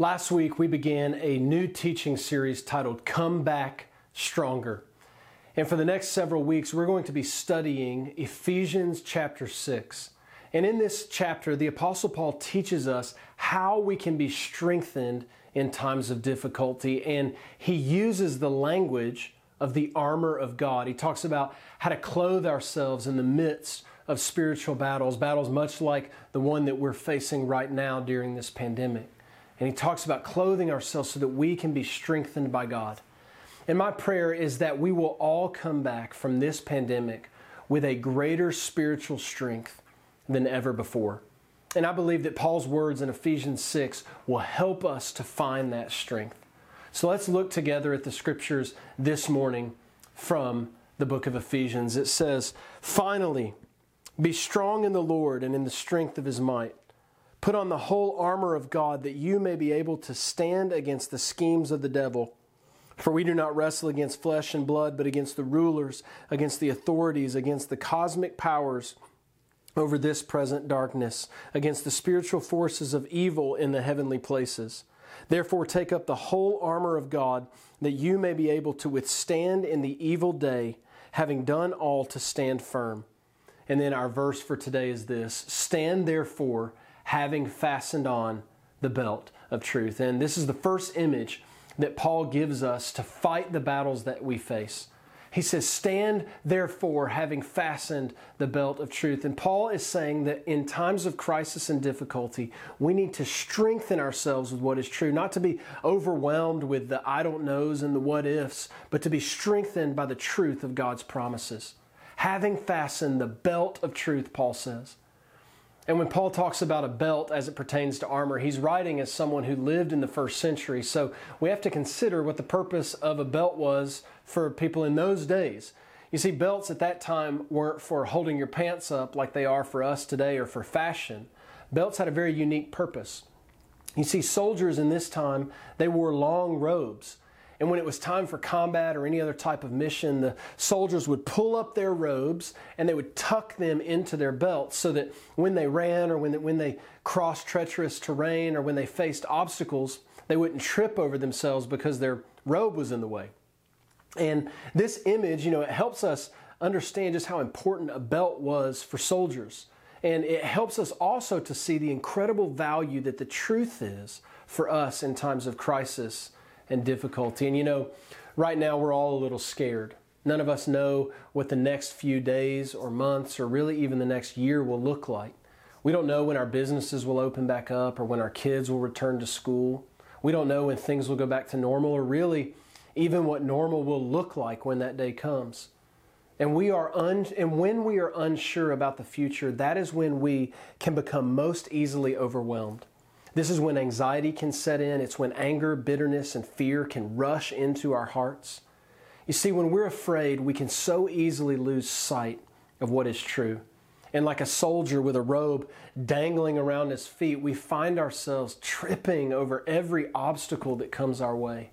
Last week, we began a new teaching series titled Come Back Stronger. And for the next several weeks, we're going to be studying Ephesians chapter 6. And in this chapter, the Apostle Paul teaches us how we can be strengthened in times of difficulty. And he uses the language of the armor of God. He talks about how to clothe ourselves in the midst of spiritual battles, battles much like the one that we're facing right now during this pandemic. And he talks about clothing ourselves so that we can be strengthened by God. And my prayer is that we will all come back from this pandemic with a greater spiritual strength than ever before. And I believe that Paul's words in Ephesians 6 will help us to find that strength. So let's look together at the scriptures this morning from the book of Ephesians. It says, Finally, be strong in the Lord and in the strength of his might. Put on the whole armor of God that you may be able to stand against the schemes of the devil. For we do not wrestle against flesh and blood, but against the rulers, against the authorities, against the cosmic powers over this present darkness, against the spiritual forces of evil in the heavenly places. Therefore, take up the whole armor of God, that you may be able to withstand in the evil day, having done all to stand firm. And then our verse for today is this Stand therefore having fastened on the belt of truth. And this is the first image that Paul gives us to fight the battles that we face. He says, Stand therefore, having fastened the belt of truth. And Paul is saying that in times of crisis and difficulty, we need to strengthen ourselves with what is true, not to be overwhelmed with the I don't knows and the what ifs, but to be strengthened by the truth of God's promises. Having fastened the belt of truth, Paul says. And when Paul talks about a belt as it pertains to armor, he's writing as someone who lived in the first century. So we have to consider what the purpose of a belt was for people in those days. You see, belts at that time weren't for holding your pants up like they are for us today or for fashion. Belts had a very unique purpose. You see, soldiers in this time, they wore long robes. And when it was time for combat or any other type of mission, the soldiers would pull up their robes and they would tuck them into their belts so that when they ran or when they, when they crossed treacherous terrain or when they faced obstacles, they wouldn't trip over themselves because their robe was in the way. And this image, you know, it helps us understand just how important a belt was for soldiers. And it helps us also to see the incredible value that the truth is for us in times of crisis and difficulty. And you know, right now we're all a little scared. None of us know what the next few days or months or really even the next year will look like. We don't know when our businesses will open back up or when our kids will return to school. We don't know when things will go back to normal or really even what normal will look like when that day comes. And we are un- and when we are unsure about the future, that is when we can become most easily overwhelmed. This is when anxiety can set in. It's when anger, bitterness, and fear can rush into our hearts. You see, when we're afraid, we can so easily lose sight of what is true. And like a soldier with a robe dangling around his feet, we find ourselves tripping over every obstacle that comes our way.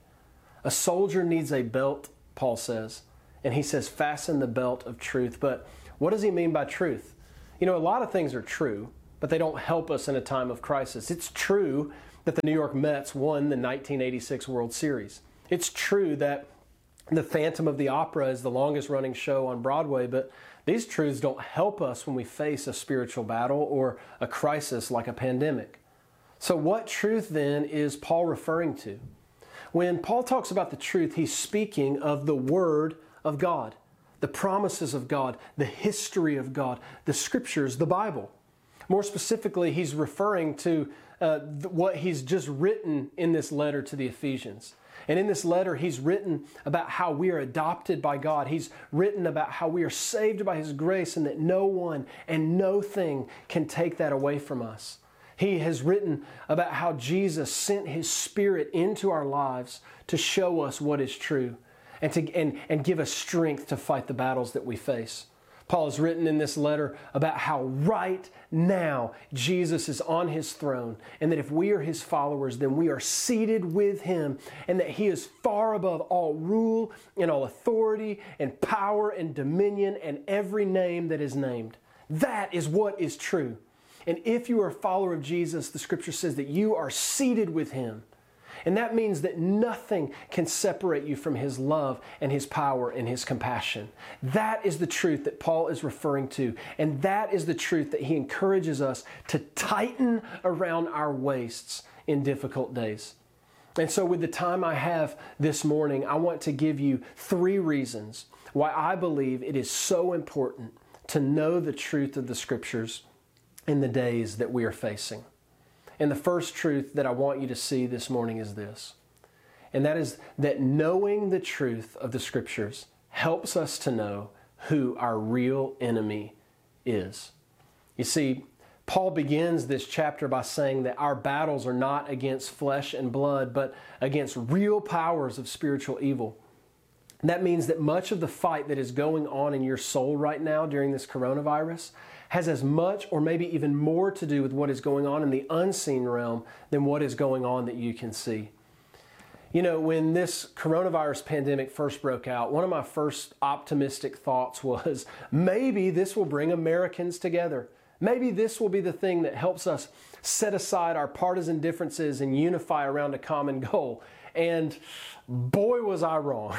A soldier needs a belt, Paul says, and he says, fasten the belt of truth. But what does he mean by truth? You know, a lot of things are true, but they don't help us in a time of crisis. It's true that the New York Mets won the 1986 World Series. It's true that the Phantom of the Opera is the longest running show on Broadway, but these truths don't help us when we face a spiritual battle or a crisis like a pandemic. So, what truth then is Paul referring to? When Paul talks about the truth, he's speaking of the Word of God, the promises of God, the history of God, the Scriptures, the Bible. More specifically, he's referring to uh, what he's just written in this letter to the Ephesians. And in this letter, he's written about how we are adopted by God. He's written about how we are saved by his grace and that no one and no thing can take that away from us. He has written about how Jesus sent his spirit into our lives to show us what is true and, to, and, and give us strength to fight the battles that we face. Paul has written in this letter about how right now Jesus is on his throne, and that if we are his followers, then we are seated with him, and that he is far above all rule and all authority and power and dominion and every name that is named. That is what is true. And if you are a follower of Jesus, the scripture says that you are seated with him And that means that nothing can separate you from His love and His power and His compassion. That is the truth that Paul is referring to. And that is the truth that he encourages us to tighten around our waists in difficult days. And so, with the time I have this morning, I want to give you three reasons why I believe it is so important to know the truth of the scriptures in the days that we are facing. And the first truth that I want you to see this morning is this, and that is that knowing the truth of the scriptures helps us to know who our real enemy is. You see, Paul begins this chapter by saying that our battles are not against flesh and blood, but against real powers of spiritual evil. That means that much of the fight that is going on in your soul right now during this coronavirus has as much or maybe even more to do with what is going on in the unseen realm than what is going on that you can see. You know, when this coronavirus pandemic first broke out, one of my first optimistic thoughts was maybe this will bring Americans together. Maybe this will be the thing that helps us set aside our partisan differences and unify around a common goal. And boy, was I wrong.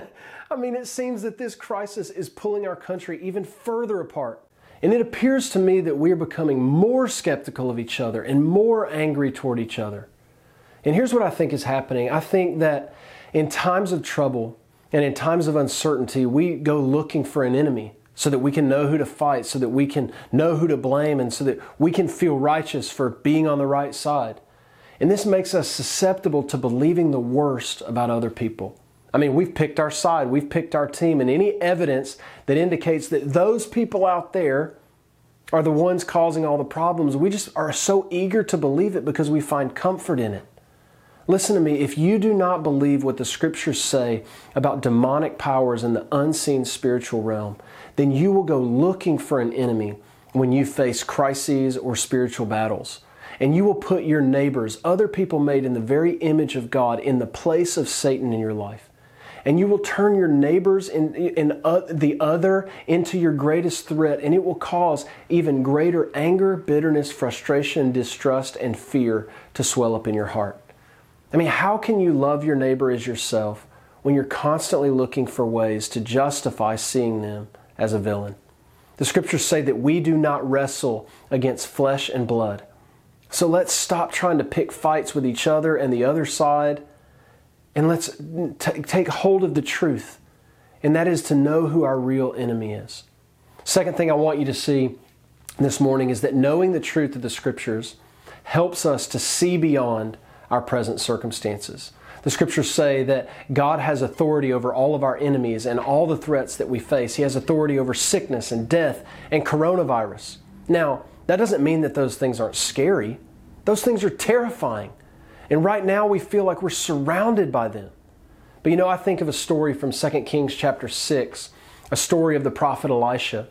I mean, it seems that this crisis is pulling our country even further apart. And it appears to me that we are becoming more skeptical of each other and more angry toward each other. And here's what I think is happening I think that in times of trouble and in times of uncertainty, we go looking for an enemy so that we can know who to fight, so that we can know who to blame, and so that we can feel righteous for being on the right side. And this makes us susceptible to believing the worst about other people. I mean, we've picked our side, we've picked our team, and any evidence that indicates that those people out there are the ones causing all the problems, we just are so eager to believe it because we find comfort in it. Listen to me, if you do not believe what the scriptures say about demonic powers in the unseen spiritual realm, then you will go looking for an enemy when you face crises or spiritual battles. And you will put your neighbors, other people made in the very image of God, in the place of Satan in your life. And you will turn your neighbors and, uh, the other into your greatest threat, and it will cause even greater anger, bitterness, frustration, distrust, and fear to swell up in your heart. I mean, how can you love your neighbor as yourself when you're constantly looking for ways to justify seeing them as a villain. The scriptures say that we do not wrestle against flesh and blood. So let's stop trying to pick fights with each other and the other side, and let's t- take hold of the truth, and that is to know who our real enemy is. Second thing I want you to see this morning is that knowing the truth of the scriptures helps us to see beyond our present circumstances. The scriptures say that God has authority over all of our enemies and all the threats that we face. He has authority over sickness and death and coronavirus. Now, that doesn't mean that those things aren't scary. Those things are terrifying. And right now we feel like we're surrounded by them. But you know, I think of a story from 2 Kings chapter 6, a story of the prophet Elisha.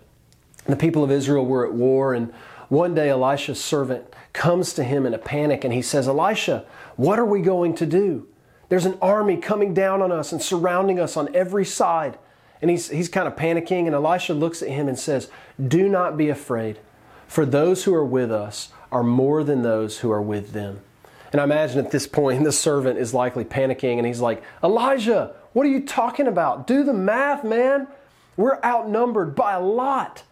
The people of Israel were at war, and one day Elisha's servant comes to him in a panic and he says, Elisha, what are we going to do? There's an army coming down on us and surrounding us on every side. And he's, he's kind of panicking, and Elisha looks at him and says, Do not be afraid, for those who are with us are more than those who are with them. And I imagine at this point, the servant is likely panicking, and he's like, Elijah, what are you talking about? Do the math, man. We're outnumbered by a lot.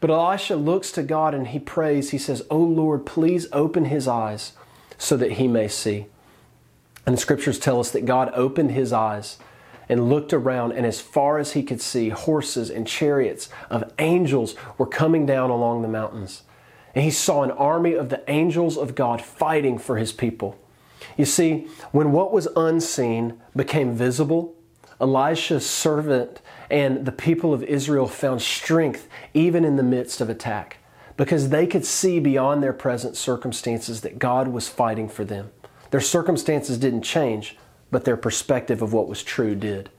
But Elisha looks to God and he prays. He says, Oh Lord, please open his eyes so that he may see. And the scriptures tell us that God opened his eyes and looked around, and as far as he could see, horses and chariots of angels were coming down along the mountains. And he saw an army of the angels of God fighting for his people. You see, when what was unseen became visible, Elisha's servant and the people of Israel found strength even in the midst of attack because they could see beyond their present circumstances that God was fighting for them. Their circumstances didn't change, but their perspective of what was true did.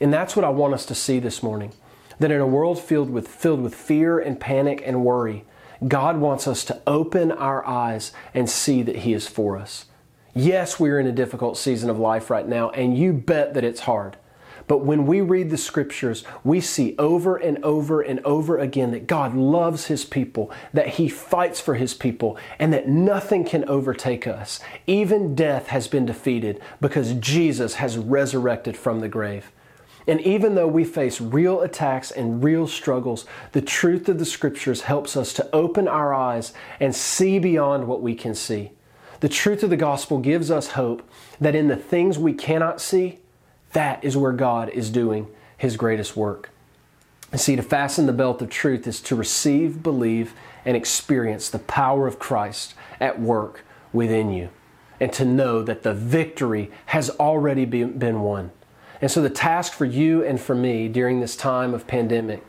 And that's what I want us to see this morning. That in a world filled with, filled with fear and panic and worry, God wants us to open our eyes and see that He is for us. Yes, we're in a difficult season of life right now, and you bet that it's hard. But when we read the scriptures, we see over and over and over again that God loves his people, that he fights for his people, and that nothing can overtake us. Even death has been defeated because Jesus has resurrected from the grave. And even though we face real attacks and real struggles, the truth of the scriptures helps us to open our eyes and see beyond what we can see. The truth of the gospel gives us hope that in the things we cannot see, that is where God is doing His greatest work. And see, to fasten the belt of truth is to receive, believe, and experience the power of Christ at work within you, and to know that the victory has already been won. And so, the task for you and for me during this time of pandemic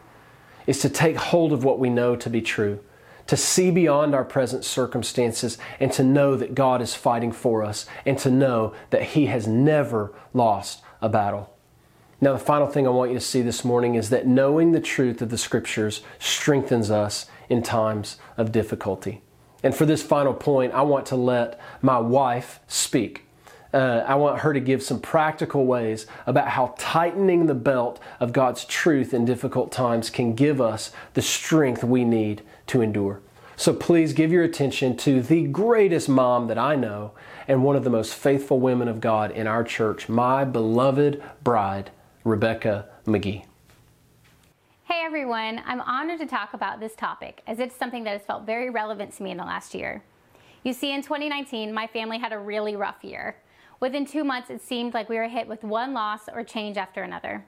is to take hold of what we know to be true, to see beyond our present circumstances, and to know that God is fighting for us, and to know that He has never lost a battle. Now, the final thing I want you to see this morning is that knowing the truth of the scriptures strengthens us in times of difficulty. And for this final point, I want to let my wife speak. Uh, I want her to give some practical ways about how tightening the belt of God's truth in difficult times can give us the strength we need to endure. So please give your attention to the greatest mom that I know and one of the most faithful women of God in our church, my beloved bride, Rebekah McGee. Hey everyone, I'm honored to talk about this topic as it's something that has felt very relevant to me in the last year. You see, in 2019, my family had a really rough year. Within two months, it seemed like we were hit with one loss or change after another.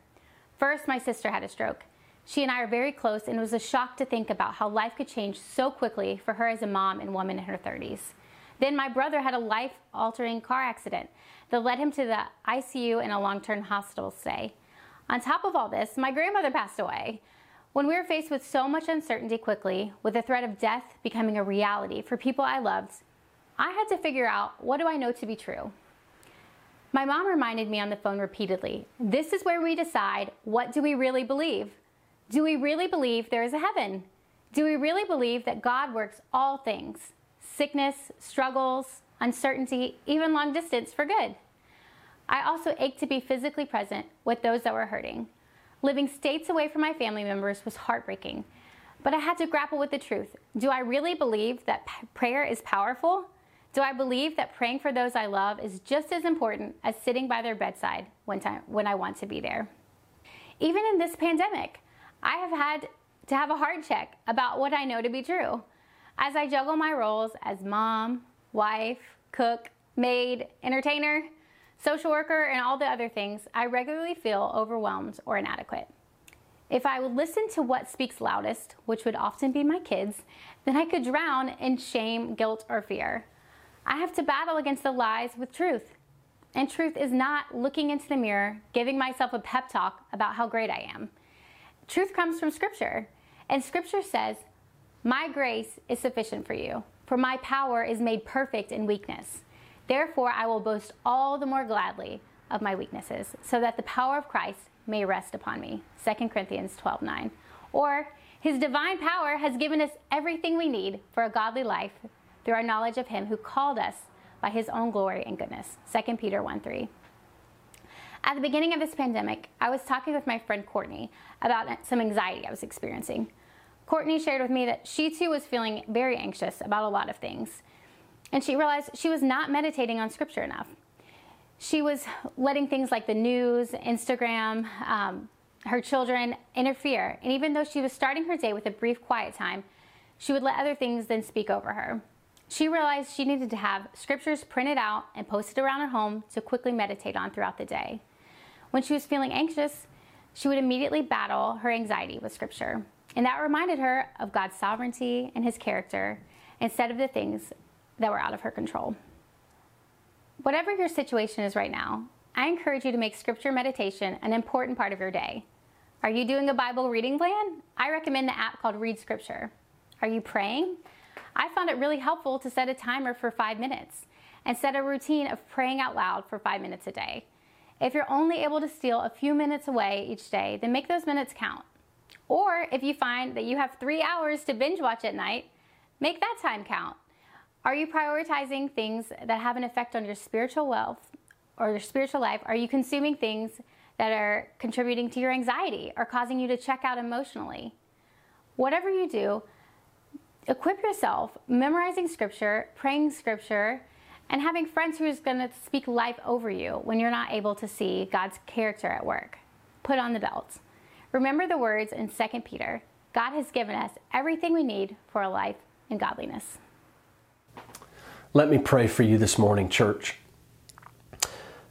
First, my sister had a stroke. She and I are very close, and it was a shock to think about how life could change so quickly for her as a mom and woman in her 30s. Then my brother had a life altering car accident that led him to the ICU and a long term hospital stay. On top of all this, my grandmother passed away. When we were faced with so much uncertainty quickly, with the threat of death becoming a reality for people I loved, I had to figure out what do I know to be true. My mom reminded me on the phone repeatedly this is where we decide what do we really believe. Do we really believe there is a heaven? Do we really believe that God works all things, sickness, struggles, uncertainty, even long distance for good? I also ached to be physically present with those that were hurting. Living states away from my family members was heartbreaking, but I had to grapple with the truth. Do I really believe that prayer is powerful? Do I believe that praying for those I love is just as important as sitting by their bedside when, time, when I want to be there? Even in this pandemic, I have had to have a heart check about what I know to be true. As I juggle my roles as mom, wife, cook, maid, entertainer, social worker, and all the other things, I regularly feel overwhelmed or inadequate. If I would listen to what speaks loudest, which would often be my kids, then I could drown in shame, guilt, or fear. I have to battle against the lies with truth. And truth is not looking into the mirror, giving myself a pep talk about how great I am. Truth comes from Scripture. And Scripture says, My grace is sufficient for you, for my power is made perfect in weakness. Therefore, I will boast all the more gladly of my weaknesses, so that the power of Christ may rest upon me. 2 Corinthians 12 9. Or, His divine power has given us everything we need for a godly life through our knowledge of Him who called us by His own glory and goodness. 2 Peter 1 3. At the beginning of this pandemic, I was talking with my friend Courtney about some anxiety I was experiencing. Courtney shared with me that she too was feeling very anxious about a lot of things. And she realized she was not meditating on scripture enough. She was letting things like the news, Instagram, um, her children interfere. And even though she was starting her day with a brief quiet time, she would let other things then speak over her. She realized she needed to have scriptures printed out and posted around her home to quickly meditate on throughout the day. When she was feeling anxious, she would immediately battle her anxiety with Scripture. And that reminded her of God's sovereignty and His character instead of the things that were out of her control. Whatever your situation is right now, I encourage you to make Scripture meditation an important part of your day. Are you doing a Bible reading plan? I recommend the app called Read Scripture. Are you praying? I found it really helpful to set a timer for five minutes and set a routine of praying out loud for five minutes a day. If you're only able to steal a few minutes away each day, then make those minutes count. Or if you find that you have three hours to binge watch at night, make that time count. Are you prioritizing things that have an effect on your spiritual wealth or your spiritual life? Are you consuming things that are contributing to your anxiety or causing you to check out emotionally. Whatever you do, equip yourself memorizing scripture, praying scripture, and having friends who is going to speak life over you when you're not able to see God's character at work. Put on the belt. Remember the words in 2 Peter God has given us everything we need for a life in godliness. Let me pray for you this morning, church.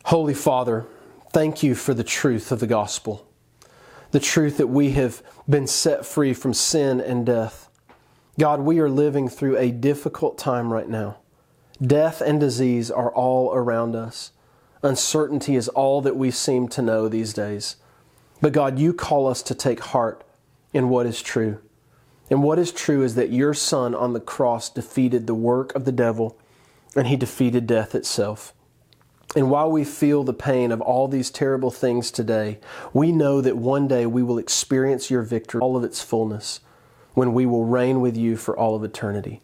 Holy Father, thank you for the truth of the gospel, the truth that we have been set free from sin and death. God, we are living through a difficult time right now. Death and disease are all around us. Uncertainty is all that we seem to know these days. But God, you call us to take heart in what is true. And what is true is that your Son on the cross defeated the work of the devil and he defeated death itself. And while we feel the pain of all these terrible things today, we know that one day we will experience your victory, all of its fullness, when we will reign with you for all of eternity.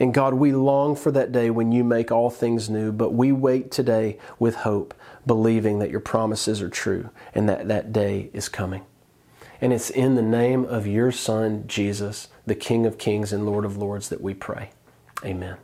And God, we long for that day when you make all things new, but we wait today with hope, believing that your promises are true and that that day is coming. And it's in the name of your Son, Jesus, the King of Kings and Lord of Lords, that we pray. Amen.